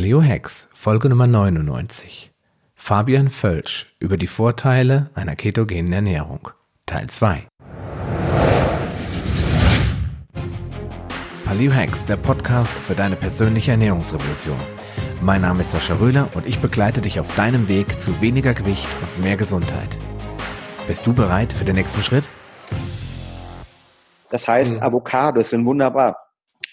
Paleo Hacks, Folge Nummer 99. Fabian Völsch über die Vorteile einer ketogenen Ernährung. Teil 2. Paleo Hacks, der Podcast für deine persönliche Ernährungsrevolution. Mein Name ist Sascha Röhler und ich begleite dich auf deinem Weg zu weniger Gewicht und mehr Gesundheit. Bist du bereit für den nächsten Schritt? Das heißt, mhm. Avocados sind wunderbar.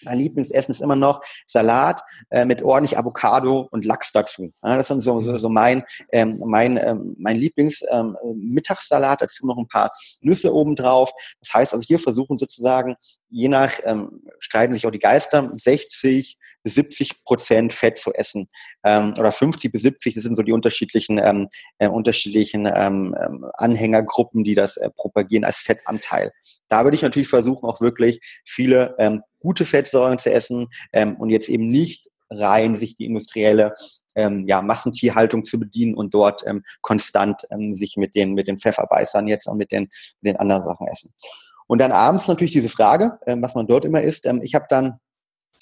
Mein Lieblingsessen ist immer noch Salat äh, mit ordentlich Avocado und Lachs dazu. Ja, das ist so, so, so mein, ähm, mein, ähm, mein Lieblings-Mittagssalat. Ähm, dazu noch ein paar Nüsse obendrauf. Das heißt also hier versuchen sozusagen, je nach, ähm, streiten sich auch die Geister, 60 bis 70 Prozent Fett zu essen. Ähm, oder 50 bis 70, das sind so die unterschiedlichen, ähm, äh, unterschiedlichen ähm, ähm, Anhängergruppen, die das äh, propagieren als Fettanteil. Da würde ich natürlich versuchen, auch wirklich viele ähm, gute Fettsäuren zu essen ähm, und jetzt eben nicht rein sich die industrielle ähm, ja, Massentierhaltung zu bedienen und dort ähm, konstant ähm, sich mit den, mit den Pfefferbeißern jetzt und mit den, mit den anderen Sachen essen. Und dann abends natürlich diese Frage, ähm, was man dort immer isst. Ähm, ich habe dann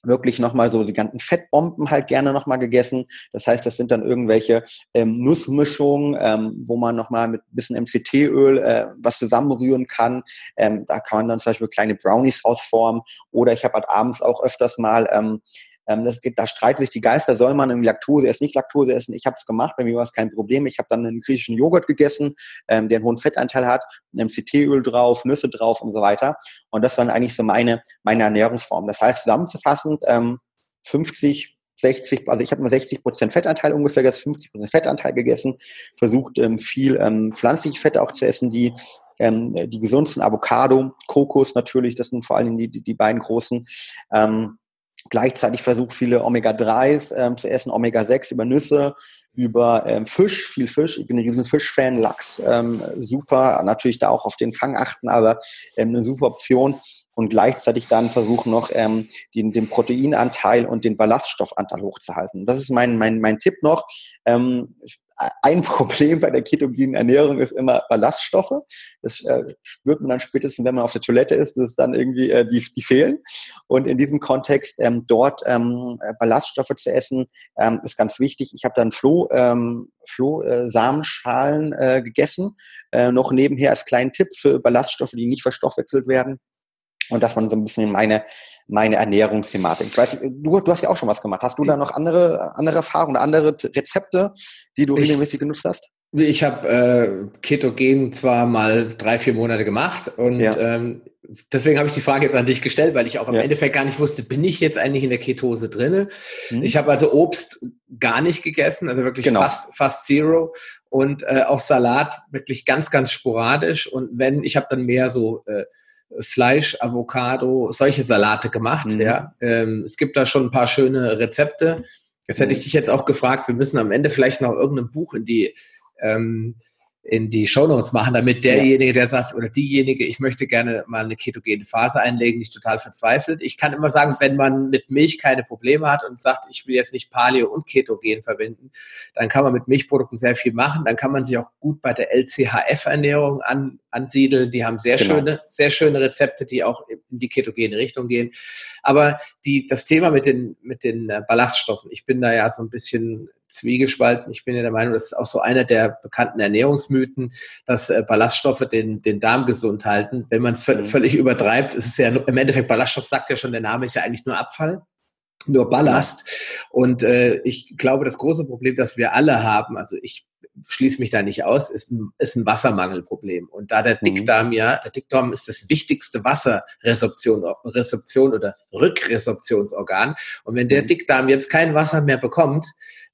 wirklich nochmal so die ganzen Fettbomben halt gerne nochmal gegessen. Das heißt, das sind dann irgendwelche ähm, Nussmischungen, ähm, wo man nochmal mit ein bisschen MCT-Öl äh, was zusammenrühren kann. Ähm, da kann man dann zum Beispiel kleine Brownies rausformen. Oder ich habe halt abends auch öfters mal ähm, ähm, das geht, da streiten sich die Geister, soll man irgendwie Laktose essen, nicht Laktose essen. Ich habe es gemacht, bei mir war es kein Problem. Ich habe dann einen griechischen Joghurt gegessen, ähm, der einen hohen Fettanteil hat, MCT-Öl drauf, Nüsse drauf und so weiter. Und das waren eigentlich so meine, meine Ernährungsform. Das heißt, zusammenzufassend, ähm, 50, 60, also ich habe mal 60 Prozent Fettanteil ungefähr gegessen, 50 Prozent Fettanteil gegessen, versucht ähm, viel ähm, pflanzliche Fette auch zu essen, die ähm, die gesundsten Avocado, Kokos natürlich, das sind vor allen Dingen die, die, die beiden großen. Ähm, Gleichzeitig versucht viele Omega-3s ähm, zu essen, Omega-6 über Nüsse, über ähm, Fisch, viel Fisch. Ich bin ein riesen Fischfan, Lachs, ähm, super. Natürlich da auch auf den Fang achten, aber ähm, eine super Option. Und gleichzeitig dann versuchen noch ähm, den, den Proteinanteil und den Ballaststoffanteil hochzuhalten. Das ist mein, mein, mein Tipp noch. Ähm, ein Problem bei der ketogenen Ernährung ist immer Ballaststoffe. Das äh, spürt man dann spätestens, wenn man auf der Toilette ist, dass es dann irgendwie äh, die, die fehlen. Und in diesem Kontext ähm, dort ähm, Ballaststoffe zu essen, ähm, ist ganz wichtig. Ich habe dann Floh, ähm, Flohsamenschalen äh, gegessen. Äh, noch nebenher als kleinen Tipp für Ballaststoffe, die nicht verstoffwechselt werden. Und das war so ein bisschen meine, meine Ernährungsthematik. Ich weiß nicht, du, du hast ja auch schon was gemacht. Hast du da noch andere, andere Erfahrungen, andere Rezepte, die du regelmäßig genutzt hast? Ich habe äh, Ketogen zwar mal drei, vier Monate gemacht und ja. ähm, deswegen habe ich die Frage jetzt an dich gestellt, weil ich auch im ja. Endeffekt gar nicht wusste, bin ich jetzt eigentlich in der Ketose drinne? Mhm. Ich habe also Obst gar nicht gegessen, also wirklich genau. fast, fast zero und äh, auch Salat wirklich ganz, ganz sporadisch und wenn, ich habe dann mehr so äh, Fleisch, Avocado, solche Salate gemacht. Mhm. Ja. Ähm, es gibt da schon ein paar schöne Rezepte. Jetzt hätte ich dich jetzt auch gefragt, wir müssen am Ende vielleicht noch irgendein Buch in die ähm, in die Shownotes machen, damit derjenige, der sagt, oder diejenige, ich möchte gerne mal eine ketogene Phase einlegen, nicht total verzweifelt. Ich kann immer sagen, wenn man mit Milch keine Probleme hat und sagt, ich will jetzt nicht Paleo und Ketogen verbinden, dann kann man mit Milchprodukten sehr viel machen. Dann kann man sich auch gut bei der LCHF-Ernährung an, ansiedeln. Die haben sehr genau. schöne, sehr schöne Rezepte, die auch in die ketogene Richtung gehen. Aber die, das Thema mit den, mit den äh, Ballaststoffen, ich bin da ja so ein bisschen zwiegespalten. Ich bin ja der Meinung, das ist auch so einer der bekannten Ernährungsmythen, dass äh, Ballaststoffe den, den Darm gesund halten. Wenn man es mhm. völlig übertreibt, ist es ja im Endeffekt, Ballaststoff sagt ja schon, der Name ist ja eigentlich nur Abfall nur Ballast. Und äh, ich glaube, das große Problem, das wir alle haben, also ich schließe mich da nicht aus, ist ein, ist ein Wassermangelproblem. Und da der mhm. Dickdarm ja, der Dickdarm ist das wichtigste Wasserresorption Resorption oder Rückresorptionsorgan. Und wenn der mhm. Dickdarm jetzt kein Wasser mehr bekommt,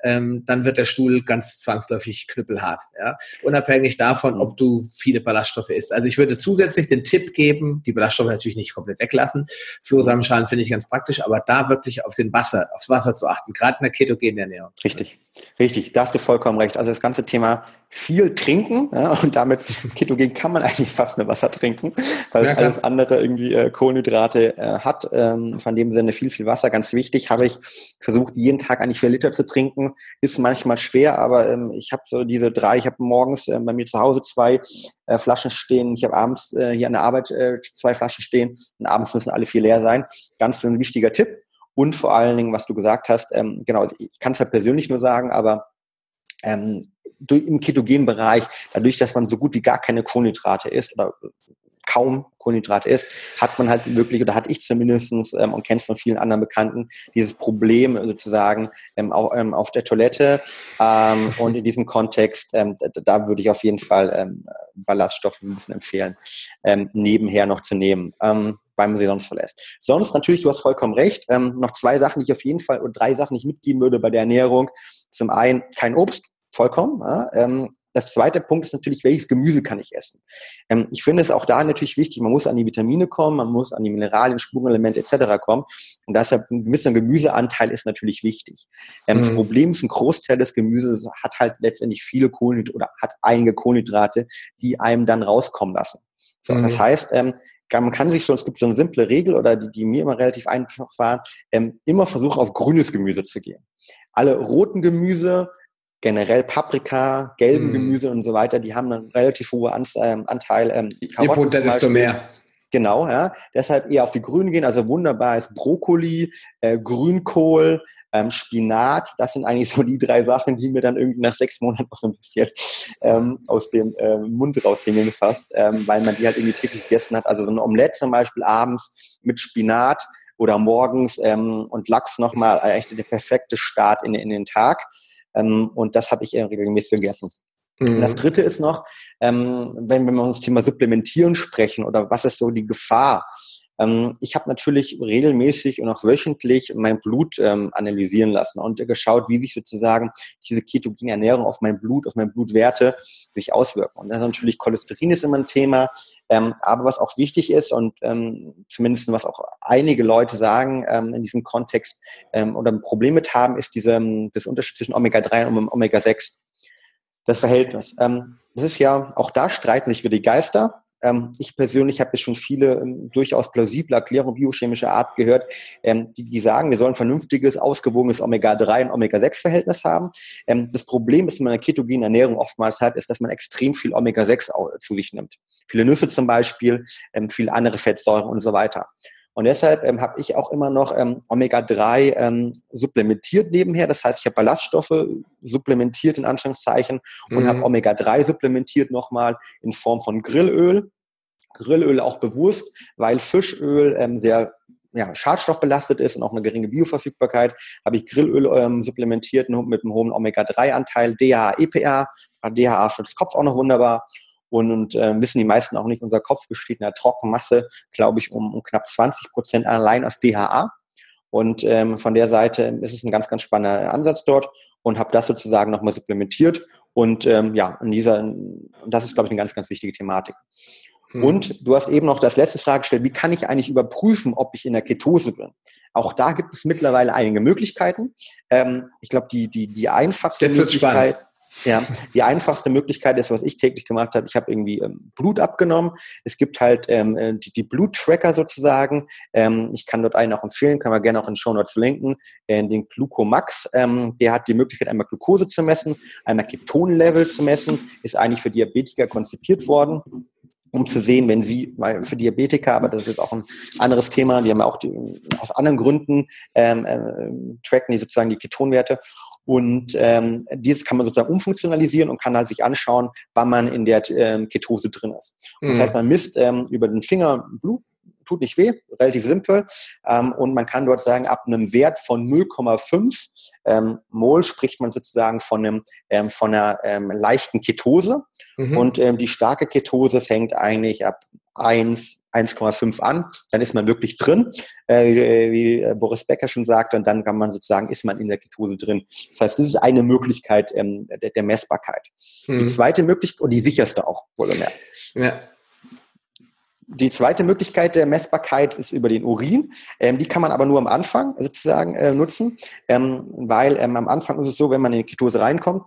ähm, dann wird der Stuhl ganz zwangsläufig knüppelhart. Ja? Unabhängig davon, ob du viele Ballaststoffe isst. Also ich würde zusätzlich den Tipp geben, die Ballaststoffe natürlich nicht komplett weglassen. Flohsamenschalen finde ich ganz praktisch, aber da wirklich auf den Wasser, aufs Wasser zu achten, gerade in der ketogenen Ernährung. Richtig, richtig, da hast du vollkommen recht. Also das ganze Thema viel trinken ja, und damit ketogen kann man eigentlich fast nur Wasser trinken, weil ja, alles andere irgendwie äh, Kohlenhydrate äh, hat. Ähm, von dem Sinne viel, viel Wasser, ganz wichtig. Habe ich versucht, jeden Tag eigentlich vier Liter zu trinken ist manchmal schwer, aber ähm, ich habe so diese drei, ich habe morgens äh, bei mir zu Hause zwei äh, Flaschen stehen, ich habe abends äh, hier an der Arbeit äh, zwei Flaschen stehen und abends müssen alle vier leer sein. Ganz so ein wichtiger Tipp. Und vor allen Dingen, was du gesagt hast, ähm, genau, ich kann es halt persönlich nur sagen, aber ähm, durch, im ketogenen Bereich, dadurch, dass man so gut wie gar keine Kohlenhydrate isst oder kaum Kohlenhydrate isst, hat man halt wirklich, oder hatte ich zumindest ähm, und kennst von vielen anderen Bekannten, dieses Problem sozusagen ähm, auch, ähm, auf der Toilette. Ähm, und in diesem Kontext, ähm, da, da, würde ich auf jeden Fall ähm, Ballaststoffe ein bisschen empfehlen, ähm, nebenher noch zu nehmen, ähm, weil man sie sonst verlässt. Sonst natürlich, du hast vollkommen recht, ähm, noch zwei Sachen, die ich auf jeden Fall, oder drei Sachen, die ich mitgeben würde bei der Ernährung. Zum einen kein Obst, vollkommen. Ja, ähm, das zweite Punkt ist natürlich, welches Gemüse kann ich essen? Ähm, ich finde es auch da natürlich wichtig, man muss an die Vitamine kommen, man muss an die Mineralien, Spurenelemente etc. kommen. Und deshalb ein gewisser Gemüseanteil ist natürlich wichtig. Ähm, mhm. Das Problem ist, ein Großteil des Gemüses hat halt letztendlich viele Kohlenhydrate oder hat einige Kohlenhydrate, die einem dann rauskommen lassen. So, mhm. Das heißt, ähm, man kann sich so, es gibt so eine simple Regel oder die, die mir immer relativ einfach war, ähm, immer versuchen, auf grünes Gemüse zu gehen. Alle roten Gemüse, generell Paprika, gelben mm. Gemüse und so weiter, die haben einen relativ hohen An ähm, Anteil ähm, Karotten. Je desto mehr. Genau, ja. Deshalb eher auf die Grünen gehen. Also wunderbar ist Brokkoli, äh, Grünkohl, ähm, Spinat. Das sind eigentlich so die drei Sachen, die mir dann irgendwie nach sechs Monaten noch so ein bisschen ähm, aus dem ähm, Mund raushängen fast, ähm, weil man die halt irgendwie täglich gegessen hat. Also so ein Omelette zum Beispiel abends mit Spinat oder morgens ähm, und Lachs nochmal, äh, echt der perfekte Start in, in den Tag. Ähm, und das habe ich regelmäßig gegessen. Mhm. Und das dritte ist noch, ähm, wenn, wenn wir uns das Thema Supplementieren sprechen oder was ist so die Gefahr? Ähm, ich habe natürlich regelmäßig und auch wöchentlich mein Blut ähm, analysieren lassen und geschaut, wie sich sozusagen diese ketogene Ernährung auf mein Blut, auf meine Blutwerte sich auswirken. Und das ist natürlich Cholesterin ist immer ein Thema, ähm, aber was auch wichtig ist und ähm, zumindest was auch einige Leute sagen ähm, in diesem Kontext ähm, oder ein Problem mit haben, ist diese, das Unterschied zwischen Omega-3 und Omega-6. Das Verhältnis. Ähm, das ist ja, auch da streiten sich wieder die Geister. Ähm, ich persönlich habe schon viele ähm, durchaus plausible Erklärungen biochemischer Art gehört, ähm, die, die sagen, wir sollen vernünftiges, ausgewogenes Omega-3 und Omega-6-Verhältnis haben. Das Problem, das man in einer ketogenen Ernährung oftmals hat, ist, dass man extrem viel Omega-6 zu sich nimmt. Viele Nüsse zum Beispiel, viele andere Fettsäuren und so weiter. Und deshalb ähm, habe ich auch immer noch ähm, Omega-3 ähm, supplementiert nebenher. Das heißt, ich habe Ballaststoffe supplementiert in Anführungszeichen und mhm. habe Omega-3 supplementiert nochmal in Form von Grillöl. Grillöl auch bewusst, weil Fischöl ähm, sehr ja, schadstoffbelastet ist und auch eine geringe Bioverfügbarkeit, habe ich Grillöl ähm, supplementiert mit einem hohen Omega-3-Anteil, DHA, EPA, DHA für das Kopf auch noch wunderbar und, und äh, wissen die meisten auch nicht, unser Kopf besteht in der Trockenmasse, glaube ich, um, um knapp 20 Prozent allein aus DHA. Und ähm, von der Seite ist es ein ganz, ganz spannender Ansatz dort und habe das sozusagen nochmal supplementiert. Und ähm, ja, in dieser, und das ist, glaube ich, eine ganz, ganz wichtige Thematik. Hm. Und du hast eben noch das letzte Frage gestellt, wie kann ich eigentlich überprüfen, ob ich in der Ketose bin? Auch da gibt es mittlerweile einige Möglichkeiten. Ähm, ich glaube, die, die, die einfachste Möglichkeit. Spannend. Ja, die einfachste Möglichkeit ist, was ich täglich gemacht habe, ich habe irgendwie ähm, Blut abgenommen. Es gibt halt ähm, äh, die, die Bluttracker sozusagen. Ähm, ich kann dort einen auch empfehlen, kann man gerne auch in Show Notes verlinken. Äh, den Glucomax, ähm, der hat die Möglichkeit, einmal Glucose zu messen, einmal Ketonlevel zu messen, ist eigentlich für Diabetiker konzipiert worden um zu sehen, wenn sie, weil für Diabetiker, aber das ist auch ein anderes Thema, die haben ja auch die, aus anderen Gründen ähm, äh, tracken die sozusagen die Ketonwerte und ähm, dieses kann man sozusagen umfunktionalisieren und kann halt sich anschauen, wann man in der ähm, Ketose drin ist. Mhm. Das heißt, man misst ähm, über den Finger Blut, tut nicht weh, relativ simpel. Ähm, und man kann dort sagen, ab einem Wert von 0,5 ähm, Mol spricht man sozusagen von, einem, ähm, von einer ähm, leichten Ketose. Mhm. Und ähm, die starke Ketose fängt eigentlich ab 1, 1,5 an, dann ist man wirklich drin, äh, wie Boris Becker schon sagte, und dann kann man sozusagen, ist man in der Ketose drin. Das heißt, das ist eine Möglichkeit ähm, der, der, Messbarkeit. Mhm. Die zweite Möglichkeit, und die sicherste auch, wohlgemerkt. Ja. Die zweite Möglichkeit der Messbarkeit ist über den Urin. Ähm, die kann man aber nur am Anfang sozusagen äh, nutzen, ähm, weil ähm, am Anfang ist es so, wenn man in die Ketose reinkommt,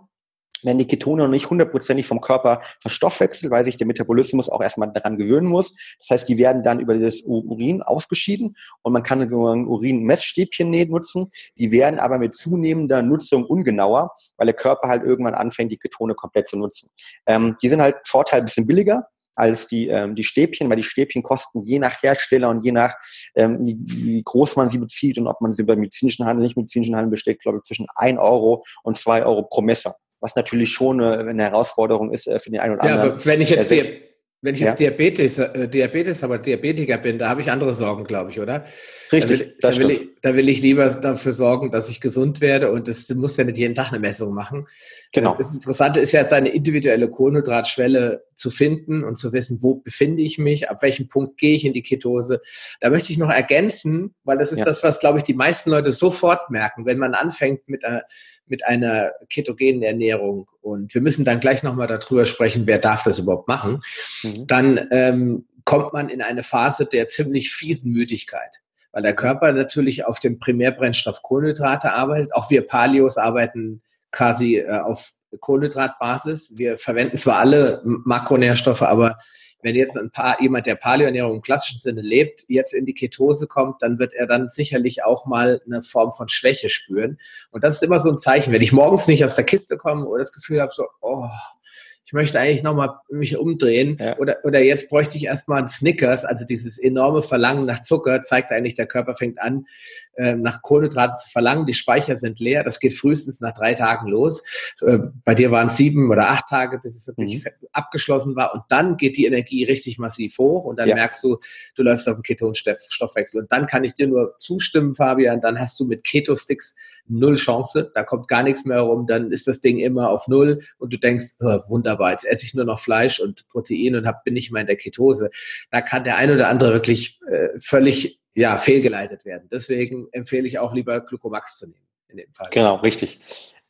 werden die Ketone noch nicht hundertprozentig vom Körper verstoffwechselt, weil sich der Metabolismus auch erstmal daran gewöhnen muss. Das heißt, die werden dann über das Urin ausgeschieden und man kann ein Urin-Messstäbchen nutzen. Die werden aber mit zunehmender Nutzung ungenauer, weil der Körper halt irgendwann anfängt, die Ketone komplett zu nutzen. Ähm, die sind halt Vorteil ein bisschen billiger, als die, ähm, die Stäbchen, weil die Stäbchen kosten je nach Hersteller und je nach, ähm, wie, wie groß man sie bezieht und ob man sie beim medizinischen Handel, nicht medizinischen Handel besteht, glaube ich, zwischen 1 Euro und 2 Euro pro Messer. Was natürlich schon eine, eine Herausforderung ist äh, für den einen oder anderen. Ja, aber wenn ich jetzt äh, wenn ich jetzt ja. Diabetes, äh, Diabetes, aber Diabetiker bin, da habe ich andere Sorgen, glaube ich, oder? Richtig. Da will, da will, ich, da will ich lieber dafür sorgen, dass ich gesund werde und das muss ja nicht jeden Tag eine Messung machen. Genau. Das Interessante ist ja, seine individuelle Kohlenhydratschwelle zu finden und zu wissen, wo befinde ich mich, ab welchem Punkt gehe ich in die Ketose. Da möchte ich noch ergänzen, weil das ist ja. das, was, glaube ich, die meisten Leute sofort merken, wenn man anfängt mit einer mit einer ketogenen Ernährung und wir müssen dann gleich nochmal darüber sprechen, wer darf das überhaupt machen, mhm. Dann ähm, kommt man in eine Phase der ziemlich fiesen Müdigkeit, weil der Körper natürlich auf dem Primärbrennstoff Kohlenhydrate arbeitet. Auch wir Paleos arbeiten quasi äh, auf Kohlenhydratbasis. Wir verwenden zwar alle Makronährstoffe, aber wenn jetzt ein paar, jemand, der Paleoernährung im klassischen Sinne lebt, jetzt in die Ketose kommt, dann wird er dann sicherlich auch mal eine Form von Schwäche spüren. Und das ist immer so ein Zeichen. Wenn ich morgens nicht aus der Kiste komme oder das Gefühl habe, so, oh, möchte eigentlich nochmal mich umdrehen ja. oder, oder jetzt bräuchte ich erstmal einen Snickers, also dieses enorme Verlangen nach Zucker zeigt eigentlich, der Körper fängt an, äh, nach Kohlenhydraten zu verlangen. Die Speicher sind leer. Das geht frühestens nach drei Tagen los. Äh, bei dir waren es sieben oder acht Tage, bis es wirklich mhm. abgeschlossen war. Und dann geht die Energie richtig massiv hoch und dann ja. merkst du, du läufst auf dem Ketonstoffwechsel. Und dann kann ich dir nur zustimmen, Fabian, dann hast du mit Keto-Sticks null Chance, da kommt gar nichts mehr rum, dann ist das Ding immer auf null und du denkst, oh, wunderbar, jetzt esse ich nur noch Fleisch und Protein und hab, bin nicht mehr in der Ketose. Da kann der ein oder andere wirklich äh, völlig ja, fehlgeleitet werden. Deswegen empfehle ich auch lieber Glucomax zu nehmen in dem Fall. Genau, richtig.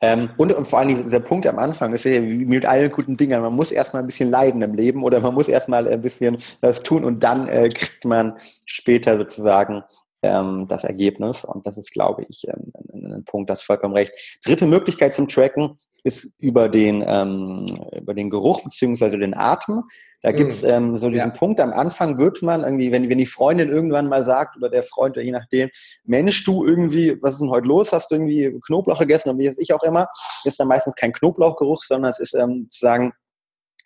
Ähm, und, und, vor allem dieser Punkt am Anfang ist ja wie mit allen guten Dingen. Man muss erstmal ein bisschen leiden im Leben oder man muss erstmal ein bisschen das tun und dann äh, kriegt man später sozusagen ähm, das Ergebnis. Und das ist, glaube ich, ähm, ein, ein, Punkt, das vollkommen recht. Dritte Möglichkeit zum Tracken ist über den, ähm, über den Geruch beziehungsweise den Atem. Da mhm. gibt's ähm, so diesen ja. Punkt, am Anfang wird man irgendwie, wenn, wenn die Freundin irgendwann mal sagt oder der Freund oder je nachdem, Mensch, du irgendwie, was ist denn heute los? Hast du irgendwie Knoblauch gegessen oder wie ich auch immer? Ist dann meistens kein Knoblauchgeruch, sondern es ist ähm, sozusagen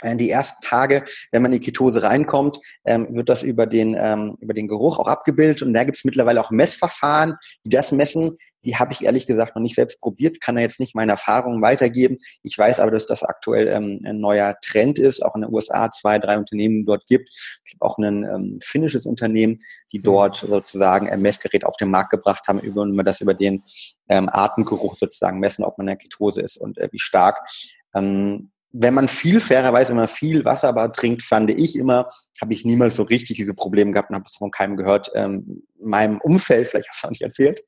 die ersten Tage, wenn man in die Ketose reinkommt, ähm, wird das über den, ähm, über den Geruch auch abgebildet. Und da gibt es mittlerweile auch Messverfahren, die das messen. Die habe ich ehrlich gesagt noch nicht selbst probiert, kann da jetzt nicht meine Erfahrungen weitergeben. Ich weiß aber, dass das aktuell ähm, ein neuer Trend ist, auch in den USA zwei, drei Unternehmen dort gibt. Ich habe auch ein ähm, finnisches Unternehmen, die dort sozusagen ein Messgerät auf den Markt gebracht haben, über man das über den ähm, Atemgeruch sozusagen messen, ob man in der Ketose ist und äh, wie stark. Ähm, wenn man viel, fairerweise immer viel Wasser trinkt, fand ich immer, habe ich niemals so richtig diese Probleme gehabt und habe es von keinem gehört. Ähm, in meinem Umfeld, vielleicht habe ich es auch nicht erzählt,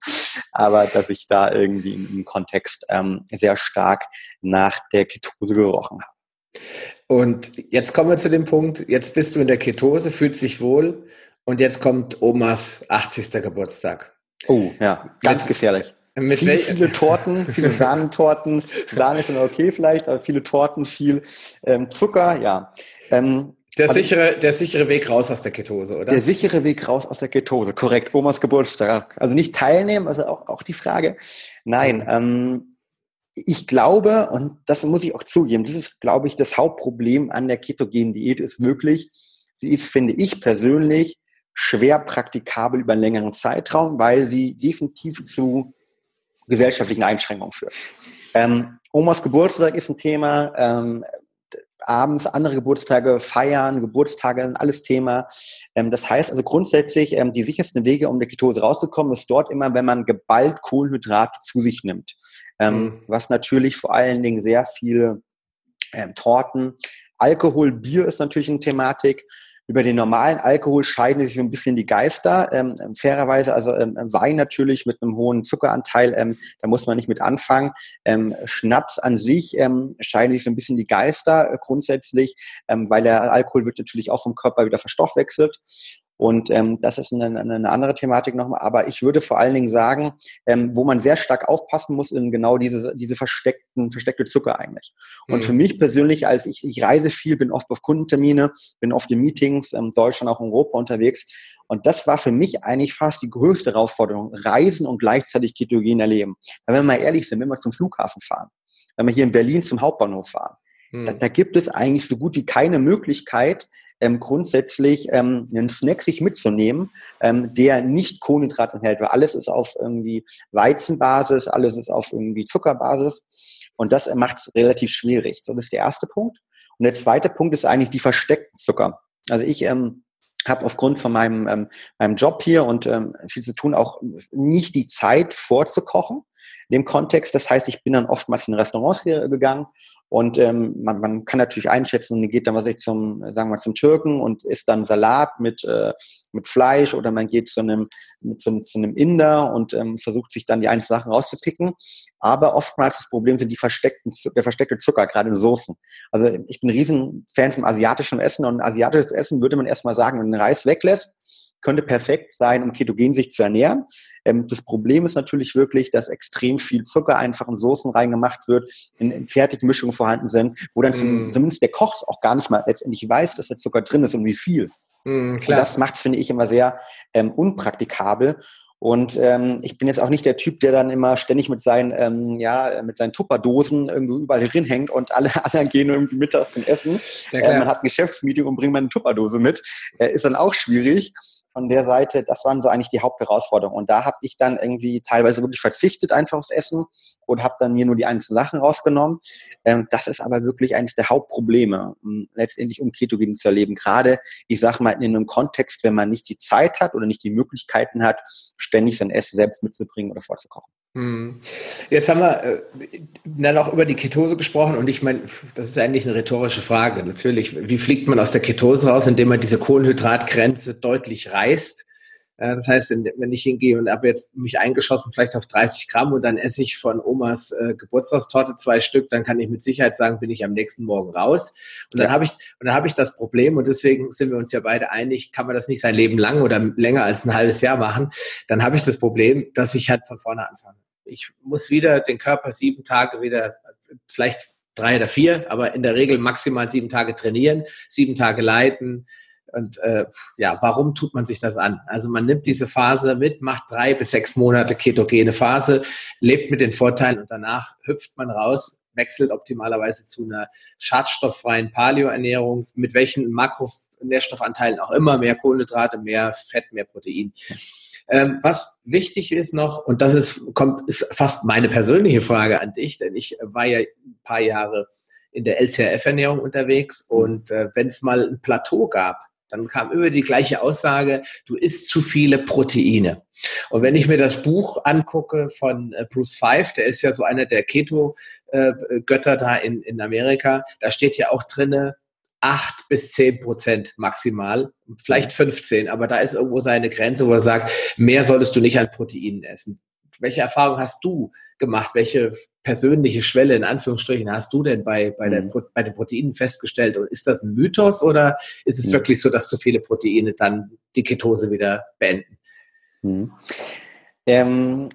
aber dass ich da irgendwie im, Kontext ähm, sehr stark nach der Ketose gerochen habe. Und jetzt kommen wir zu dem Punkt, jetzt bist du in der Ketose, fühlst dich wohl und jetzt kommt Omas 80. Geburtstag. Oh, ja, ganz gefährlich. Mit viele, viele Torten, viele Sahnentorten. Sahne ist dann okay vielleicht, aber viele Torten, viel ähm, Zucker, ja. Ähm, der sichere, der sichere Weg raus aus der Ketose, oder? Der sichere Weg raus aus der Ketose, korrekt. Omas Geburtstag. Also nicht teilnehmen, also auch, auch die Frage. Nein, mhm. ähm, ich glaube, und das muss ich auch zugeben, das ist, glaube ich, das Hauptproblem an der ketogenen Diät ist wirklich, sie ist, finde ich persönlich, schwer praktikabel über einen längeren Zeitraum, weil sie definitiv zu gesellschaftlichen Einschränkungen führt. Ähm, Omas Geburtstag ist ein Thema. Ähm, abends andere Geburtstage feiern, Geburtstage, alles Thema. Ähm, das heißt also grundsätzlich, ähm, die sichersten Wege, um der Ketose rauszukommen, ist dort immer, wenn man geballt Kohlenhydrate zu sich nimmt. Ähm, mhm. Was natürlich vor allen Dingen sehr viele Torten, Alkohol, Bier ist natürlich eine Thematik über den normalen Alkohol scheiden sich so ein bisschen die Geister. Ähm, fairerweise, also ähm, Wein natürlich mit einem hohen Zuckeranteil, ähm, da muss man nicht mit anfangen. Ähm, Schnaps an sich ähm, scheiden sich so ein bisschen die Geister äh, grundsätzlich, ähm, weil der Alkohol wird natürlich auch vom Körper wieder verstoffwechselt. Und ähm, das ist eine, eine andere Thematik nochmal. Aber ich würde vor allen Dingen sagen, ähm, wo man sehr stark aufpassen muss, in genau diese, diese versteckten, versteckte Zucker eigentlich. Und mhm. für mich persönlich, als ich, ich reise viel, bin oft auf Kundentermine, bin oft in Meetings, ähm, Deutschland, auch in Europa unterwegs. Und das war für mich eigentlich fast die größte Herausforderung. Reisen und gleichzeitig ketogen erleben. Weil wenn wir mal ehrlich sind, wenn wir zum Flughafen fahren, wenn wir hier in Berlin zum Hauptbahnhof fahren, Mhm. Da, da, gibt es eigentlich so gut wie keine Möglichkeit, ähm, grundsätzlich ähm, einen Snack sich mitzunehmen, ähm, der nicht Kohlenhydrate enthält, weil alles ist auf irgendwie Weizenbasis, alles ist auf irgendwie Zuckerbasis und das macht es relativ schwierig. So, das ist der erste Punkt. Und der zweite Punkt ist eigentlich die versteckten Zucker. Also ich ähm, habe aufgrund von meinem, ähm, meinem Job hier und ähm, viel zu tun auch nicht die Zeit vorzukochen in dem Kontext. Das heißt, ich bin dann oftmals in Restaurants gegangen und ähm, man, man kann natürlich einschätzen, geht dann was ich zum, sagen wir mal, zum Türken und isst dann Salat mit, äh, mit Fleisch oder man geht zu einem, mit, zu, zu einem Inder und ähm, versucht sich dann die einzelnen Sachen rauszupicken. Aber oftmals das Problem sind die versteckten, der versteckte Zucker, gerade in Soßen. Also ich bin ein riesen Fan vom asiatischen Essen und asiatisches Essen würde man erstmal sagen, wenn man den Reis weglässt, könnte perfekt sein, um ketogen sich zu ernähren. Ähm, das Problem ist natürlich wirklich, dass extrem viel Zucker einfach in Soßen reingemacht wird, in, in Fertigmischungen vorhanden sind, wo dann mm. zumindest der Koch auch gar nicht mal letztendlich weiß, dass der Zucker drin ist und wie viel. Mm, klar. Und das macht, finde ich, immer sehr ähm, unpraktikabel. Und ähm, ich bin jetzt auch nicht der Typ, der dann immer ständig mit seinen, ähm, ja, mit seinen Tupperdosen irgendwo überall drin hängt und alle anderen gehen irgendwie mittags zum Essen. Ja, äh, man hat ein Geschäftsmeeting und bringt mal eine Tupperdose mit. Äh, ist dann auch schwierig von der Seite, das waren so eigentlich die Hauptherausforderungen. Und da habe ich dann irgendwie teilweise wirklich verzichtet einfach aufs Essen und habe dann mir nur die einzelnen Sachen rausgenommen. Ähm, das ist aber wirklich eines der Hauptprobleme, um, letztendlich um Ketogen zu erleben. Gerade, ich sage mal, in einem Kontext, wenn man nicht die Zeit hat oder nicht die Möglichkeiten hat, ständig sein Essen selbst mitzubringen oder vorzukochen. Hm. Jetzt haben wir äh, dann auch über die Ketose gesprochen und ich meine, das ist eigentlich eine rhetorische Frage. Natürlich, wie fliegt man aus der Ketose raus, indem man diese Kohlenhydratgrenze deutlich reißt? Das heißt, wenn ich hingehe und habe jetzt mich eingeschossen, vielleicht auf 30 Gramm und dann esse ich von Omas äh, Geburtstagstorte zwei Stück, dann kann ich mit Sicherheit sagen, bin ich am nächsten Morgen raus. Und dann ja. habe ich, und dann habe ich das Problem und deswegen sind wir uns ja beide einig, kann man das nicht sein Leben lang oder länger als ein halbes Jahr machen. Dann habe ich das Problem, dass ich halt von vorne anfange ich muss wieder den Körper sieben Tage wieder, vielleicht drei oder vier, aber in der Regel maximal sieben Tage trainieren, sieben Tage leiten. Und äh, ja, warum tut man sich das an? Also man nimmt diese Phase mit, macht drei bis sechs Monate ketogene Phase, lebt mit den Vorteilen und danach hüpft man raus, wechselt optimalerweise zu einer schadstofffreien Paleo-Ernährung, mit welchen Makronährstoffanteilen auch immer, mehr Kohlenhydrate, mehr Fett, mehr Protein. Ähm, was wichtig ist noch, und das ist, kommt, ist fast meine persönliche Frage an dich, denn ich war ja ein paar Jahre in der LCRF-Ernährung unterwegs und äh, wenn es mal ein Plateau gab, dann kam immer die gleiche Aussage, du isst zu viele Proteine. Und wenn ich mir das Buch angucke von äh, Bruce Five, der ist ja so einer der Keto-Götter da in, in Amerika, da steht ja auch drinne, acht bis zehn Prozent maximal, vielleicht 15, aber da ist irgendwo seine Grenze, wo er sagt, mehr solltest du nicht an Proteinen essen. Welche Erfahrung hast du gemacht? Welche persönliche Schwelle in Anführungsstrichen hast du denn bei, bei, der, mhm. bei den Proteinen festgestellt? Und ist das ein Mythos oder ist es mhm. wirklich so, dass zu viele Proteine dann die Ketose wieder beenden? Mhm. Ähm,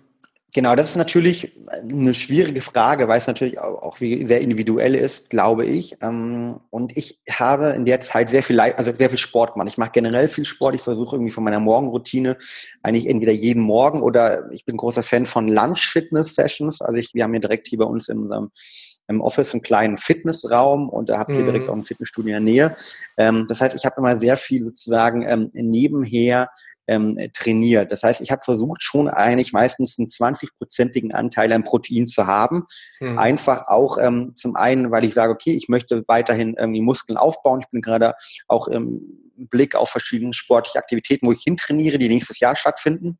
Genau, das ist natürlich eine schwierige Frage, weil es natürlich auch sehr individuell ist, glaube ich. Ähm, und ich habe in der Zeit sehr viel, also sehr viel Sport gemacht. Ich mache generell viel Sport. Ich versuche irgendwie von meiner Morgenroutine eigentlich entweder jeden Morgen oder ich bin großer Fan von Lunch-Fitness-Sessions. Also ich, wir haben hier direkt hier bei uns in unserem im Office einen kleinen Fitnessraum und da habt ihr direkt mhm. auch ein Fitnessstudio in der Nähe. Ähm, das heißt, ich habe immer sehr viel sozusagen ähm, nebenher ähm, trainiert. Das heißt, ich habe versucht, schon eigentlich meistens einen 20-prozentigen Anteil an Protein zu haben. Mhm. Einfach auch ähm, zum einen, weil ich sage, okay, ich möchte weiterhin irgendwie Muskeln aufbauen. Ich bin gerade auch im Blick auf verschiedene sportliche Aktivitäten, wo ich hintrainiere, die nächstes Jahr stattfinden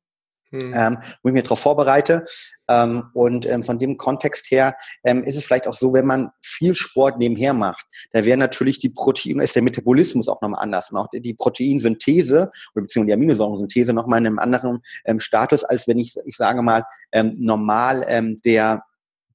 mhm. ähm, wo ich mich darauf vorbereite. Ähm, und ähm, von dem Kontext her ähm, ist es vielleicht auch so, wenn man viel Sport nebenher macht, da wäre natürlich die Protein, ist der Metabolismus auch nochmal anders und auch die Proteinsynthese oder beziehungsweise die Aminosäurensynthese nochmal in einem anderen ähm, Status, als wenn ich, ich sage mal, ähm, normal der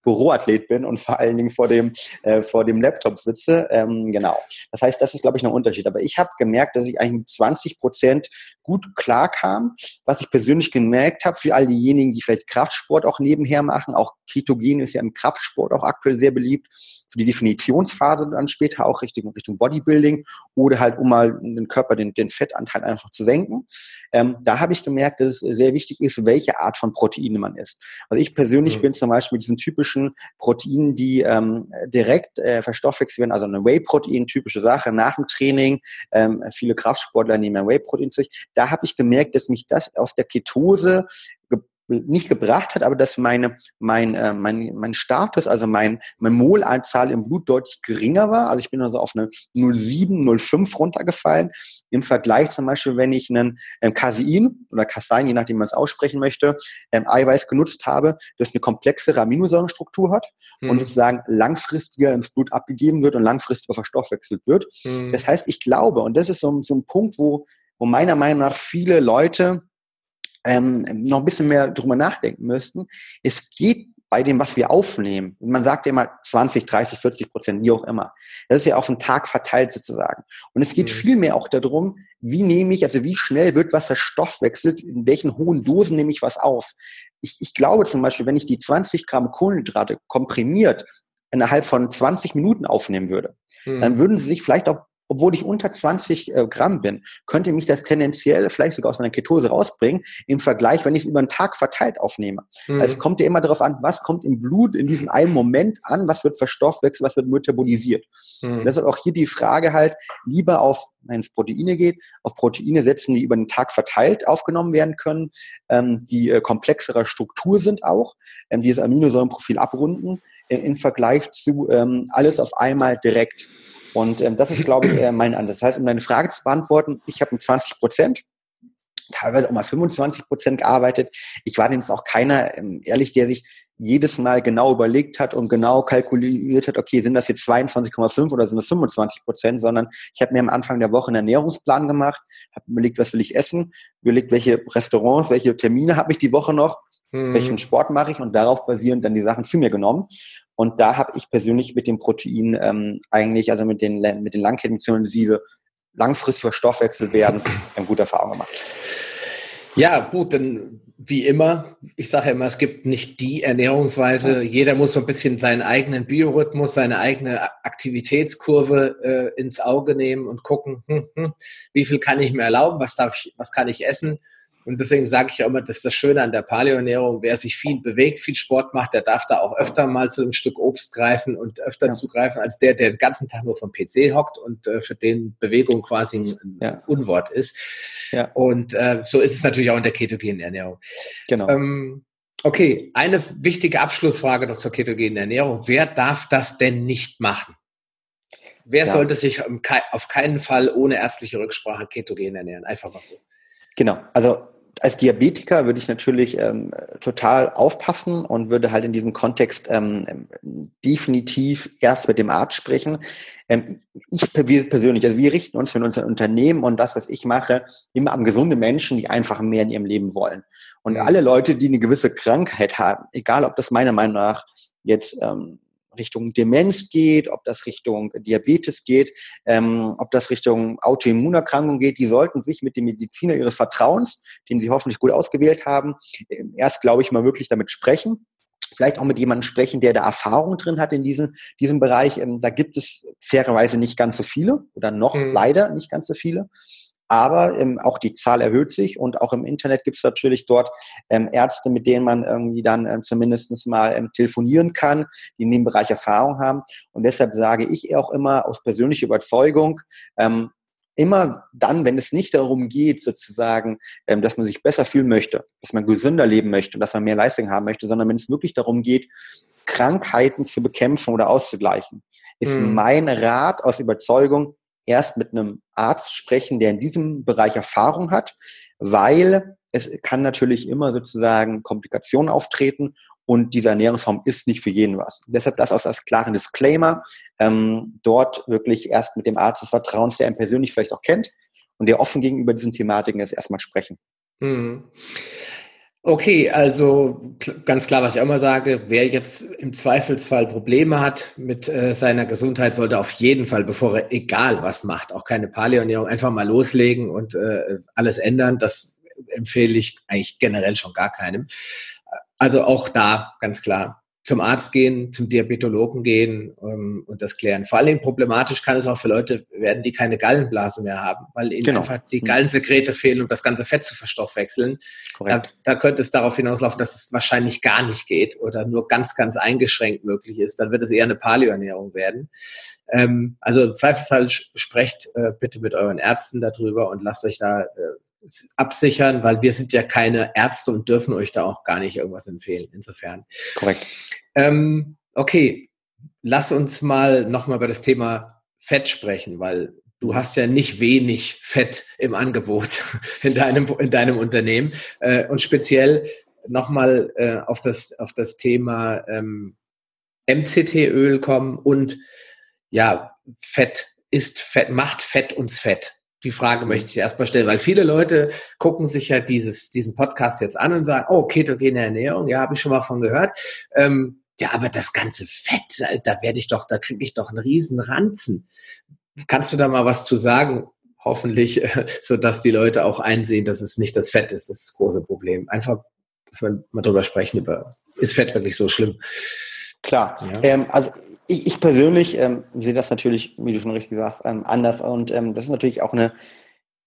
Büroathlet bin und vor allen Dingen vor dem, äh, vor dem Laptop sitze. Ähm, genau. Das heißt, das ist, glaube ich, ein Unterschied. Aber ich habe gemerkt, dass ich eigentlich mit 20 Prozent gut klar kam. Was ich persönlich gemerkt habe, für all diejenigen, die vielleicht Kraftsport auch nebenher machen, auch Ketogen ist ja im Kraftsport auch aktuell sehr beliebt, für die Definitionsphase dann später auch Richtung, Richtung Bodybuilding oder halt, um mal den Körper, den, den Fettanteil einfach zu senken. Ähm, da habe ich gemerkt, dass es sehr wichtig ist, welche Art von Proteine man isst. Also ich persönlich mhm. bin zum Beispiel diesen typischen zwischen Proteinen, die ähm, direkt äh, verstoffwechselt werden, also eine Whey-Protein, typische Sache, nach dem Training. Ähm, viele Kraftsportler nehmen Whey-Protein zu sich. Da habe ich gemerkt, dass mich das aus der Ketose nicht gebracht hat, aber dass meine, mein, äh, mein, mein Status, also mein, mein Molanzahl im Blut deutlich geringer war. Also ich bin also auf eine 0,7, 0,5 runtergefallen. Im Vergleich zum Beispiel, wenn ich einen ähm, Casein oder Casein, je nachdem man es aussprechen möchte, ähm, Eiweiß genutzt habe, das eine komplexere Aminosäurenstruktur hat mhm. und sozusagen langfristiger ins Blut abgegeben wird und langfristiger verstoffwechselt wird. Mhm. Das heißt, ich glaube, und das ist so, so ein Punkt, wo, wo meiner Meinung nach viele Leute ähm, noch ein bisschen mehr drüber nachdenken müssten. Es geht bei dem, was wir aufnehmen. Man sagt ja immer 20, 30, 40 Prozent, wie auch immer. Das ist ja auf den Tag verteilt sozusagen. Und es geht mhm. vielmehr auch darum, wie nehme ich, also wie schnell wird was verstoffwechselt, in welchen hohen Dosen nehme ich was auf. Ich, ich glaube zum Beispiel, wenn ich die 20 Gramm Kohlenhydrate komprimiert innerhalb von 20 Minuten aufnehmen würde, mhm. dann würden sie sich vielleicht auf obwohl ich unter 20 äh, Gramm bin, könnte mich das tendenziell vielleicht sogar aus meiner Ketose rausbringen, im Vergleich, wenn ich es über einen Tag verteilt aufnehme. Mhm. Also es kommt ja immer darauf an, was kommt im Blut in diesem einen Moment an, was wird verstoffwechselt, was wird metabolisiert. Mhm. Deshalb auch hier die Frage halt, lieber auf, wenn es Proteine geht, auf Proteine setzen, die über den Tag verteilt aufgenommen werden können, ähm, die äh, komplexerer Struktur sind auch, ähm, die das Aminosäurenprofil abrunden, äh, im Vergleich zu ähm, alles auf einmal direkt. Und ähm, das ist, glaube ich, äh, mein Ansatz. Das heißt, um deine Frage zu beantworten, ich habe mit 20 Prozent, teilweise auch mal 25 Prozent gearbeitet. Ich war jetzt auch keiner, ähm, ehrlich, der sich jedes Mal genau überlegt hat und genau kalkuliert hat, okay, sind das jetzt 22,5 oder sind das 25 Prozent, sondern ich habe mir am Anfang der Woche einen Ernährungsplan gemacht, habe überlegt, was will ich essen, überlegt, welche Restaurants, welche Termine habe ich die Woche noch, mhm. welchen Sport mache ich und darauf basierend dann die Sachen zu mir genommen. Und da habe ich persönlich mit dem Protein ähm, eigentlich, also mit den, mit den Langkettenmissionen, die langfristig verstoffwechselt werden, eine gute Erfahrung gemacht. Ja, gut, dann wie immer, ich sage ja immer, es gibt nicht die Ernährungsweise. Jeder muss so ein bisschen seinen eigenen Biorhythmus, seine eigene Aktivitätskurve äh, ins Auge nehmen und gucken, hm, hm, wie viel kann ich mir erlauben, was darf ich, was kann ich essen und deswegen sage ich auch immer, das ist das Schöne an der Paleoernährung. Wer sich viel bewegt, viel Sport macht, der darf da auch öfter mal zu einem Stück Obst greifen und öfter ja. zugreifen, als der, der den ganzen Tag nur vom PC hockt und äh, für den Bewegung quasi ein ja. Unwort ist. Ja. Und äh, so ist es natürlich auch in der ketogenen Ernährung. Genau. Ähm, okay, eine wichtige Abschlussfrage noch zur ketogenen Ernährung. Wer darf das denn nicht machen? Wer sollte sich auf keinen Fall ohne ärztliche Rücksprache ketogen ernähren? Einfach mal so. Genau. Also als Diabetiker würde ich natürlich ähm, total aufpassen und würde halt in diesem Kontext ähm, definitiv erst mit dem Arzt sprechen. Ähm, ich persönlich, also wir richten uns für unser Unternehmen und das, was ich mache, immer an gesunde Menschen, die einfach mehr in ihrem Leben wollen. Und mhm. alle Leute, die eine gewisse Krankheit haben, egal ob das meiner Meinung nach jetzt ähm, Richtung Demenz geht, ob das Richtung Diabetes geht, ähm, ob das Richtung Autoimmunerkrankung geht, die sollten sich mit dem Mediziner ihres Vertrauens, den sie hoffentlich gut ausgewählt haben, ähm, erst, glaube ich, mal wirklich damit sprechen. Vielleicht auch mit jemandem sprechen, der da Erfahrung drin hat in diesem, diesem Bereich. Ähm, da gibt es fairerweise nicht ganz so viele oder noch mhm. leider nicht ganz so viele aber ähm, auch die Zahl erhöht sich und auch im Internet gibt es natürlich dort ähm, Ärzte, mit denen man irgendwie dann ähm, zumindest mal ähm, telefonieren kann, die in dem Bereich Erfahrung haben. Und deshalb sage ich auch immer aus persönlicher Überzeugung, ähm, immer dann, wenn es nicht darum geht, sozusagen, ähm, dass man sich besser fühlen möchte, dass man gesünder leben möchte und dass man mehr Leistung haben möchte, sondern wenn es wirklich darum geht, Krankheiten zu bekämpfen oder auszugleichen, ist mhm. mein Rat aus Überzeugung, erst mit einem Arzt sprechen, der in diesem Bereich Erfahrung hat, weil es kann natürlich immer sozusagen Komplikationen auftreten und diese Ernährungsform ist nicht für jeden was. Deshalb das aus als klaren Disclaimer, ähm, dort wirklich erst mit dem Arzt des Vertrauens, der einen persönlich vielleicht auch kennt und der offen gegenüber diesen Thematiken ist, erstmal sprechen. Mhm. Okay, also ganz klar, was ich auch mal sage, wer jetzt im Zweifelsfall Probleme hat mit äh, seiner Gesundheit, sollte auf jeden Fall, bevor er egal was macht, auch keine Paleoernährung, einfach mal loslegen und äh, alles ändern. Das empfehle ich eigentlich generell schon gar keinem. Also auch da ganz klar zum Arzt gehen, zum Diabetologen gehen ähm, und das klären. Vor allem problematisch kann es auch für Leute werden, die keine Gallenblase mehr haben, weil ihnen genau. einfach die mhm. Gallensekrete fehlen, um das ganze Fett zu verstoffwechseln. Da, da, könnte es darauf hinauslaufen, dass es wahrscheinlich gar nicht geht oder nur ganz, ganz eingeschränkt möglich ist. Dann wird es eher eine Paleoernährung werden. Ähm, also im Zweifelsfall sprecht äh, bitte mit euren Ärzten darüber und lasst euch da äh, absichern, weil wir sind ja keine Ärzte und dürfen euch da auch gar nicht irgendwas empfehlen. Insofern. Korrekt. Ähm, okay, lass uns mal nochmal über das Thema Fett sprechen, weil du hast ja nicht wenig Fett im Angebot in deinem, in deinem Unternehmen. Äh, und speziell nochmal äh, auf, das, auf das Thema ähm, MCT-Öl kommen und ja, Fett ist Fett, macht Fett uns Fett. Die Frage möchte ich erstmal stellen, weil viele Leute gucken sich ja dieses, diesen Podcast jetzt an und sagen, oh, ketogene Ernährung, ja, habe ich schon mal von gehört. Ähm, ja, aber das ganze Fett, da werde ich doch, da kriege ich doch einen riesen Ranzen. Kannst du da mal was zu sagen? Hoffentlich, so dass die Leute auch einsehen, dass es nicht das Fett ist, das große Problem. Einfach, dass wir mal drüber sprechen, über, ist Fett wirklich so schlimm? Klar. Ja. Ähm, also ich, ich persönlich ähm, sehe das natürlich, wie du schon richtig gesagt ähm, anders. Und ähm, das ist natürlich auch eine,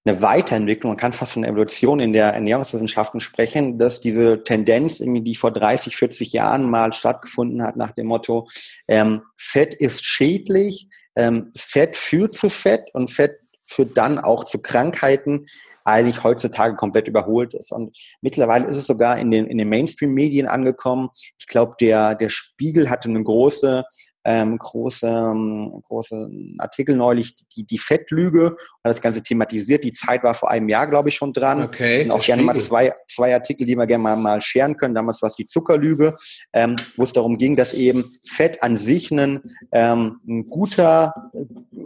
eine Weiterentwicklung, man kann fast von Evolution in der Ernährungswissenschaften sprechen, dass diese Tendenz, die vor 30, 40 Jahren mal stattgefunden hat, nach dem Motto, ähm, Fett ist schädlich, ähm, Fett führt zu Fett und Fett führt dann auch zu Krankheiten, eigentlich heutzutage komplett überholt ist. Und mittlerweile ist es sogar in den, in den Mainstream-Medien angekommen. Ich glaube, der, der Spiegel hatte eine große ähm, große, ähm, große Artikel neulich, die, die Fettlüge, und das Ganze thematisiert. Die Zeit war vor einem Jahr, glaube ich, schon dran. Okay. Und auch gerne Spiegel. mal zwei, zwei Artikel, die wir gerne mal, mal scheren können. Damals war es die Zuckerlüge, ähm, wo es darum ging, dass eben Fett an sich ein, ähm, ein guter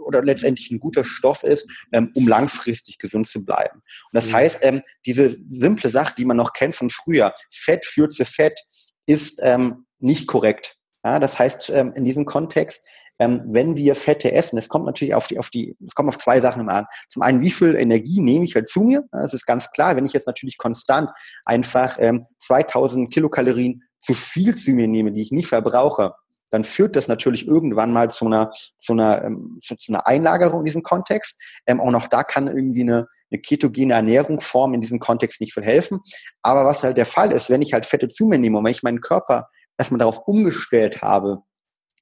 oder letztendlich ein guter Stoff ist, ähm, um langfristig gesund zu bleiben. Und das mhm. heißt, ähm, diese simple Sache, die man noch kennt von früher, Fett führt zu Fett, ist ähm, nicht korrekt. Ja, das heißt, ähm, in diesem Kontext, ähm, wenn wir Fette essen, es kommt natürlich auf die, auf die, es kommt auf zwei Sachen immer an. Zum einen, wie viel Energie nehme ich halt zu mir? Das ist ganz klar. Wenn ich jetzt natürlich konstant einfach 2000 ähm, Kilokalorien zu viel zu mir nehme, die ich nicht verbrauche, dann führt das natürlich irgendwann mal zu einer, zu einer, zu, zu einer Einlagerung in diesem Kontext. Ähm, auch noch da kann irgendwie eine, eine ketogene Ernährungsform in diesem Kontext nicht viel helfen. Aber was halt der Fall ist, wenn ich halt Fette zu mir nehme und wenn ich meinen Körper erstmal darauf umgestellt habe,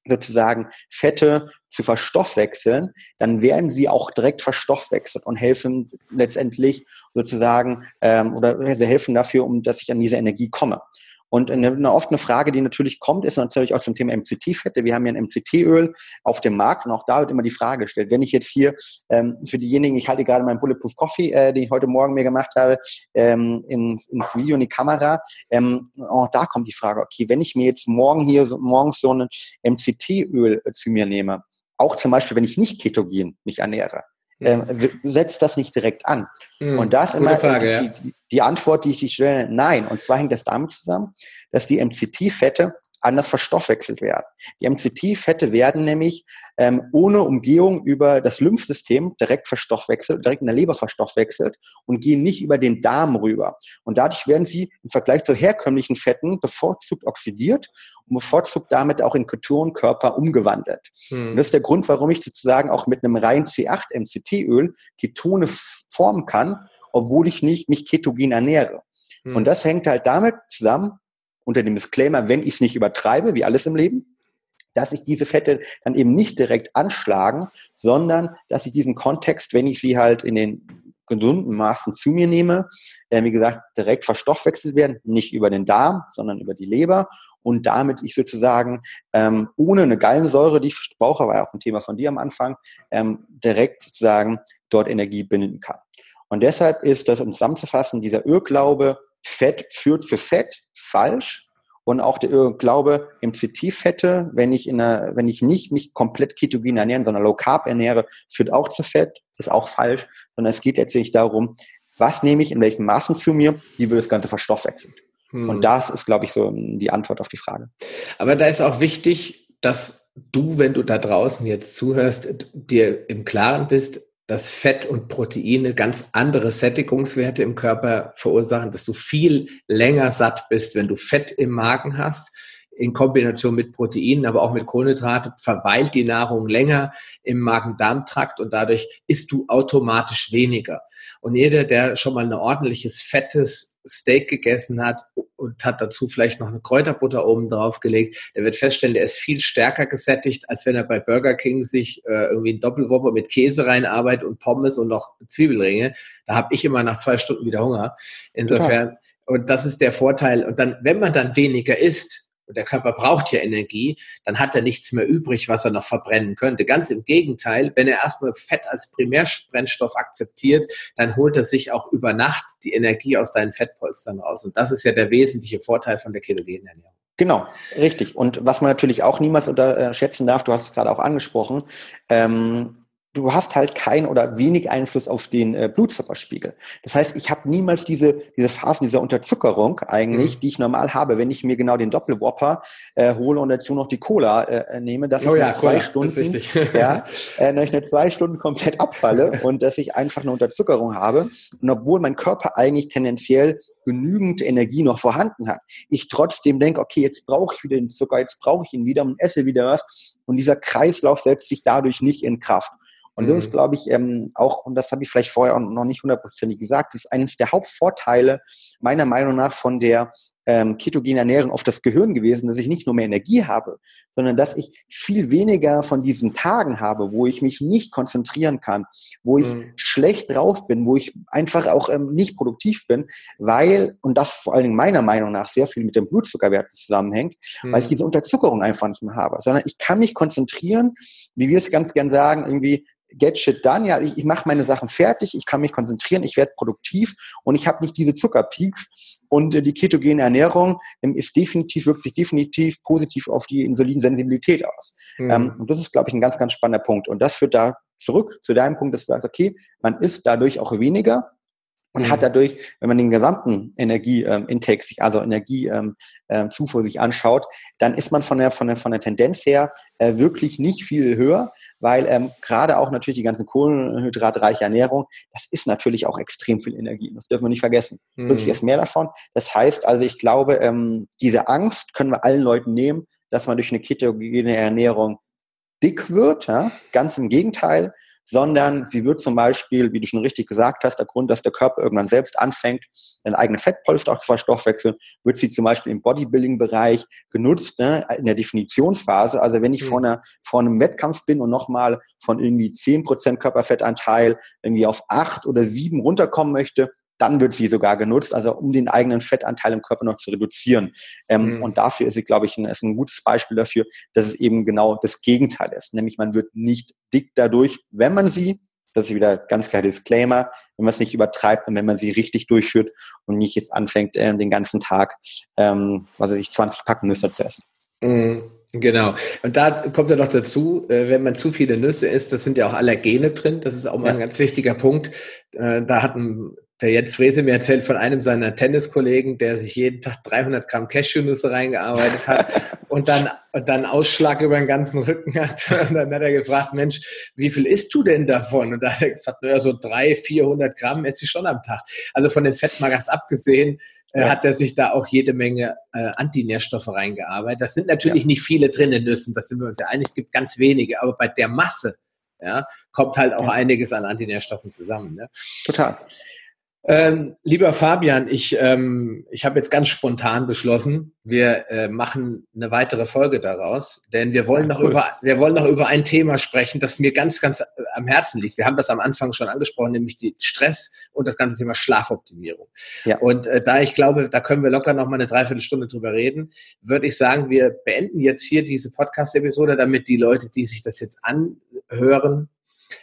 sozusagen Fette zu verstoffwechseln, dann werden sie auch direkt verstoffwechselt und helfen letztendlich sozusagen ähm, oder sie helfen dafür, um dass ich an diese Energie komme. Und eine, oft eine Frage, die natürlich kommt, ist natürlich auch zum Thema MCT-Fette. Wir haben ja ein MCT-Öl auf dem Markt und auch da wird immer die Frage gestellt, wenn ich jetzt hier ähm, für diejenigen, ich halte gerade meinen Bulletproof Coffee, äh, den ich heute Morgen mir gemacht habe, ähm, ins, ins Video in die Kamera, ähm, auch da kommt die Frage, okay, wenn ich mir jetzt morgen hier morgens so ein MCT-Öl äh, zu mir nehme, auch zum Beispiel, wenn ich nicht ketogen mich ernähre, ähm, setzt das nicht direkt an? Mhm, und da ist immer Frage, die, die, die, Antwort, die ich stelle, nein. Und zwar hängt das damit zusammen, dass die MCT-Fette anders verstoffwechselt werden. Die MCT-Fette werden nämlich ähm, ohne Umgehung über das Lymphsystem direkt verstoffwechselt, direkt in der Leber verstoffwechselt und gehen nicht über den Darm rüber. Und dadurch werden sie im Vergleich zu herkömmlichen Fetten bevorzugt oxidiert und bevorzugt damit auch in Ketonkörper umgewandelt. Hm. Und das ist der Grund, warum ich sozusagen auch mit einem rein C8-MCT-Öl Ketone formen kann, obwohl ich nicht mich ketogen ernähre. Hm. Und das hängt halt damit zusammen, unter dem Disclaimer, wenn ich es nicht übertreibe, wie alles im Leben, dass ich diese Fette dann eben nicht direkt anschlagen, sondern dass ich diesen Kontext, wenn ich sie halt in den gesunden Maßen zu mir nehme, äh, wie gesagt, direkt verstoffwechselt werden, nicht über den Darm, sondern über die Leber und damit ich sozusagen ähm, ohne eine Gallensäure, die ich brauche, war ja auch ein Thema von dir am Anfang, ähm, direkt sozusagen dort Energie binden kann. Und deshalb ist das, um zusammenzufassen, dieser Irrglaube, Fett führt für Fett falsch. Und auch der Glaube, MCT-Fette, wenn ich in einer, wenn ich nicht mich komplett ketogen ernähren, sondern low carb ernähre, führt auch zu Fett. ist auch falsch. Sondern es geht letztlich darum, was nehme ich in welchen Maßen zu mir, wie wird das Ganze verstoffwechselt. Hm. Und das ist, glaube ich, so die Antwort auf die Frage. Aber da ist auch wichtig, dass du, wenn du da draußen jetzt zuhörst, dir im Klaren bist, dass Fett und Proteine ganz andere Sättigungswerte im Körper verursachen, dass du viel länger satt bist, wenn du Fett im Magen hast, in Kombination mit Proteinen, aber auch mit Kohlenhydrate verweilt die Nahrung länger im Magen-Darm-Trakt und dadurch isst du automatisch weniger. Und jeder, der schon mal ein ordentliches, fettes Steak gegessen hat und hat dazu vielleicht noch eine Kräuterbutter oben drauf gelegt, der wird feststellen, der ist viel stärker gesättigt, als wenn er bei Burger King sich äh, irgendwie ein Doppelwopper mit Käse reinarbeitet und Pommes und noch Zwiebelringe. Da habe ich immer nach zwei Stunden wieder Hunger. Insofern, Total. und das ist der Vorteil. Und dann, wenn man dann weniger isst, und der Körper braucht ja Energie, dann hat er nichts mehr übrig, was er noch verbrennen könnte. Ganz im Gegenteil, wenn er erstmal Fett als Primärbrennstoff akzeptiert, dann holt er sich auch über Nacht die Energie aus deinen Fettpolstern raus. Und das ist ja der wesentliche Vorteil von der ketogenen Ernährung. Genau, richtig. Und was man natürlich auch niemals unterschätzen darf, du hast es gerade auch angesprochen, ähm, du hast halt kein oder wenig Einfluss auf den äh, Blutzuckerspiegel. Das heißt, ich habe niemals diese, diese Phasen dieser Unterzuckerung eigentlich, mhm. die ich normal habe, wenn ich mir genau den Doppelwhopper äh, hole und dazu noch die Cola äh, äh nehme, dass oh, ich ja, zwei Cola, Stunden, ja, äh, dass ich eine zwei Stunden komplett abfalle und dass ich einfach eine Unterzuckerung habe. Und obwohl mein Körper eigentlich tendenziell genügend Energie noch vorhanden hat, ich trotzdem denke, okay, jetzt brauche ich wieder den Zucker, jetzt brauche ich ihn wieder und esse wieder was. Und dieser Kreislauf setzt sich dadurch nicht in Kraft. Und das ist, mhm. glaube ich, ähm, auch, und das habe ich vielleicht vorher auch noch nicht hundertprozentig gesagt, ist eines der Hauptvorteile meiner Meinung nach von der ähm, ketogenen Ernährung auf das Gehirn gewesen, dass ich nicht nur mehr Energie habe, sondern dass ich viel weniger von diesen Tagen habe, wo ich mich nicht konzentrieren kann, wo ich mhm. schlecht drauf bin, wo ich einfach auch ähm, nicht produktiv bin, weil, und das vor allen Dingen meiner Meinung nach sehr viel mit dem Blutzuckerwert zusammenhängt, mhm. weil ich mhm. diese Unterzuckerung einfach nicht mehr habe, sondern ich kann mich konzentrieren, wie wir es ganz gern sagen, irgendwie get shit done. Ja, ich, ich mache meine Sachen fertig, ich kann mich konzentrieren, ich werde produktiv und ich habe nicht diese Zuckerpeaks. Und äh, die ketogene Ernährung ähm, ist definitiv, wirkt sich definitiv positiv auf die Insulinsensibilität aus. Mhm. Ähm, und das ist, glaube ich, ein ganz, ganz spannender Punkt. Und das führt da zurück zu deinem Punkt, dass du sagst, okay, man isst dadurch auch weniger, und mhm. hat dadurch, wenn man den gesamten Energie-Intake ähm, sich, also Energiezufuhr ähm, sich anschaut, dann ist man von der, von der, von der Tendenz her äh, wirklich nicht viel höher, weil ähm, gerade auch natürlich die ganze kohlenhydratreiche Ernährung, das ist natürlich auch extrem viel Energie. Das dürfen wir nicht vergessen. Mhm. Plötzlich ist mehr davon. Das heißt also, ich glaube, ähm, diese Angst können wir allen Leuten nehmen, dass man durch eine ketogene Ernährung dick wird. Ja? Ganz im Gegenteil sondern sie wird zum Beispiel, wie du schon richtig gesagt hast, der Grund, dass der Körper irgendwann selbst anfängt, einen eigenen Fettpolster auch zu verstoffwechseln, wird sie zum Beispiel im Bodybuilding-Bereich genutzt, ne, in der Definitionsphase. Also wenn ich mhm. vor, einer, vor einem Wettkampf bin und nochmal von irgendwie zehn Prozent Körperfettanteil irgendwie auf acht oder sieben runterkommen möchte, dann wird sie sogar genutzt, also um den eigenen Fettanteil im Körper noch zu reduzieren. Ähm, mhm. Und dafür ist sie, glaube ich, ein, ist ein gutes Beispiel dafür, dass es eben genau das Gegenteil ist. Nämlich man wird nicht dick dadurch, wenn man sie, das ist wieder ganz klar Disclaimer, wenn man es nicht übertreibt und wenn man sie richtig durchführt und nicht jetzt anfängt, äh, den ganzen Tag, ähm, was weiß ich, 20 Packen Nüsse zu essen. Mhm. Genau. Und da kommt ja noch dazu, äh, wenn man zu viele Nüsse isst, das sind ja auch Allergene drin. Das ist auch mal ein ganz wichtiger Punkt. Äh, da hat ein der Jens Frese mir erzählt von einem seiner Tenniskollegen, der sich jeden Tag 300 Gramm Cashewnüsse reingearbeitet hat und dann, und dann Ausschlag über den ganzen Rücken hat. Und dann hat er gefragt, Mensch, wie viel isst du denn davon? Und da hat er gesagt, naja, so 300, 400 Gramm esse ich schon am Tag. Also von dem Fett mal ganz abgesehen, äh, ja. hat er sich da auch jede Menge äh, Antinährstoffe reingearbeitet. Das sind natürlich ja. nicht viele drin in Nüssen, das sind wir uns ja einig, es gibt ganz wenige, aber bei der Masse ja, kommt halt auch einiges an Antinährstoffen zusammen. Ne? Total. Ähm, lieber Fabian, ich, ähm, ich habe jetzt ganz spontan beschlossen, wir äh, machen eine weitere Folge daraus, denn wir wollen, ja, noch über, wir wollen noch über ein Thema sprechen, das mir ganz, ganz äh, am Herzen liegt. Wir haben das am Anfang schon angesprochen, nämlich die Stress und das ganze Thema Schlafoptimierung. Ja. Und äh, da ich glaube, da können wir locker noch mal eine Dreiviertelstunde drüber reden, würde ich sagen, wir beenden jetzt hier diese Podcast-Episode, damit die Leute, die sich das jetzt anhören,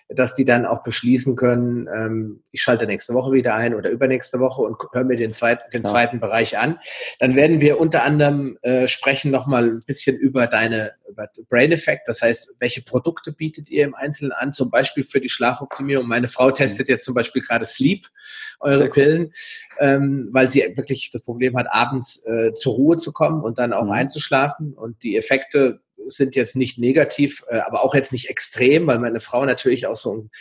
dass die dann auch beschließen können, ähm, ich schalte nächste Woche wieder ein oder übernächste Woche und höre mir den, zweit, den ja. zweiten Bereich an. Dann werden wir unter anderem äh, sprechen nochmal ein bisschen über deine über Brain Effect, das heißt, welche Produkte bietet ihr im Einzelnen an, zum Beispiel für die Schlafoptimierung. Meine Frau testet jetzt zum Beispiel gerade Sleep, eure Sehr Pillen, ähm, weil sie wirklich das Problem hat, abends äh, zur Ruhe zu kommen und dann auch mhm. einzuschlafen und die Effekte sind jetzt nicht negativ, äh, aber auch jetzt nicht extrem, weil meine Frau natürlich auch so ein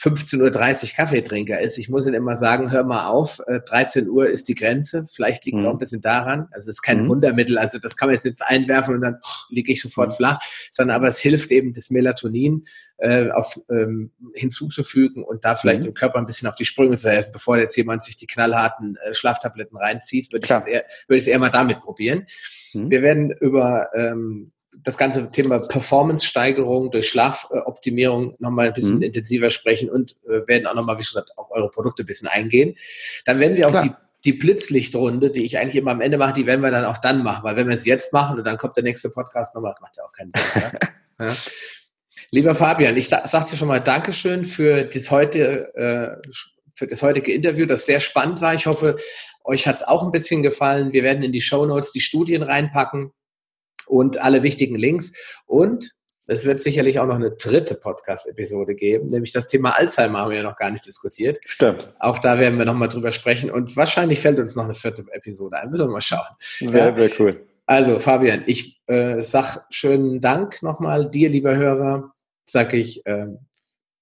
15.30 Uhr Kaffeetrinker ist. Ich muss ihnen immer sagen, hör mal auf, 13 äh, Uhr ist die Grenze. Vielleicht liegt es mhm. auch ein bisschen daran. Also es ist kein mhm. Wundermittel, also das kann man jetzt nicht einwerfen und dann liege ich sofort mhm. flach, sondern aber es hilft eben, das Melatonin äh, auf, ähm, hinzuzufügen und da vielleicht mhm. dem Körper ein bisschen auf die Sprünge zu helfen, bevor jetzt jemand sich die knallharten äh, Schlaftabletten reinzieht, würde ich, es eher, eher mal damit probieren. Mhm. Wir werden über ähm, das ganze Thema Performance-Steigerung durch Schlafoptimierung nochmal ein bisschen mhm. intensiver sprechen und äh, werden auch nochmal, wie gesagt, auf eure Produkte ein bisschen eingehen. Dann werden wir auch die, die Blitzlichtrunde, die ich eigentlich immer am Ende mache, die werden wir dann auch dann machen, weil wenn wir es jetzt machen und dann kommt der nächste Podcast nochmal, macht ja auch keinen Sinn. ja? ja. Lieber Fabian, ich sage dir schon mal Dankeschön für das heute, äh, für das heutige Interview, das sehr spannend war. Ich hoffe, euch hat es auch ein bisschen gefallen. Wir werden in die Show Notes die Studien reinpacken und alle wichtigen Links. Und es wird sicherlich auch noch eine dritte Podcast-Episode geben, nämlich das Thema Alzheimer haben wir ja noch gar nicht diskutiert. Stimmt. Auch da werden wir nochmal drüber sprechen und wahrscheinlich fällt uns noch eine vierte Episode ein. Müssen wir mal schauen. Sehr, ja? sehr cool. Also Fabian, ich äh, sag schönen Dank nochmal dir, lieber Hörer. Sag ich äh,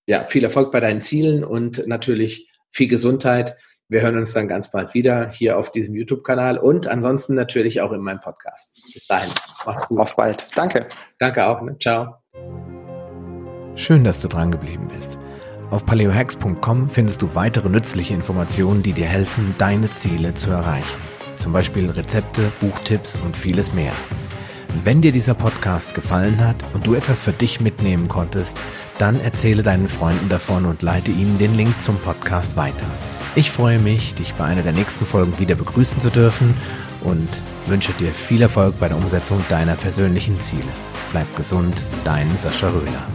ja viel Erfolg bei deinen Zielen und natürlich viel Gesundheit. Wir hören uns dann ganz bald wieder hier auf diesem YouTube-Kanal und ansonsten natürlich auch in meinem Podcast. Bis dahin, mach's gut. Auf bald. Danke. Danke auch. Ne? Ciao. Schön, dass du dran geblieben bist. Auf paleohacks.com findest du weitere nützliche Informationen, die dir helfen, deine Ziele zu erreichen. Zum Beispiel Rezepte, Buchtipps und vieles mehr. Wenn dir dieser Podcast gefallen hat und du etwas für dich mitnehmen konntest, dann erzähle deinen Freunden davon und leite ihnen den Link zum Podcast weiter. Ich freue mich, dich bei einer der nächsten Folgen wieder begrüßen zu dürfen und wünsche dir viel Erfolg bei der Umsetzung deiner persönlichen Ziele. Bleib gesund, dein Sascha Röhler.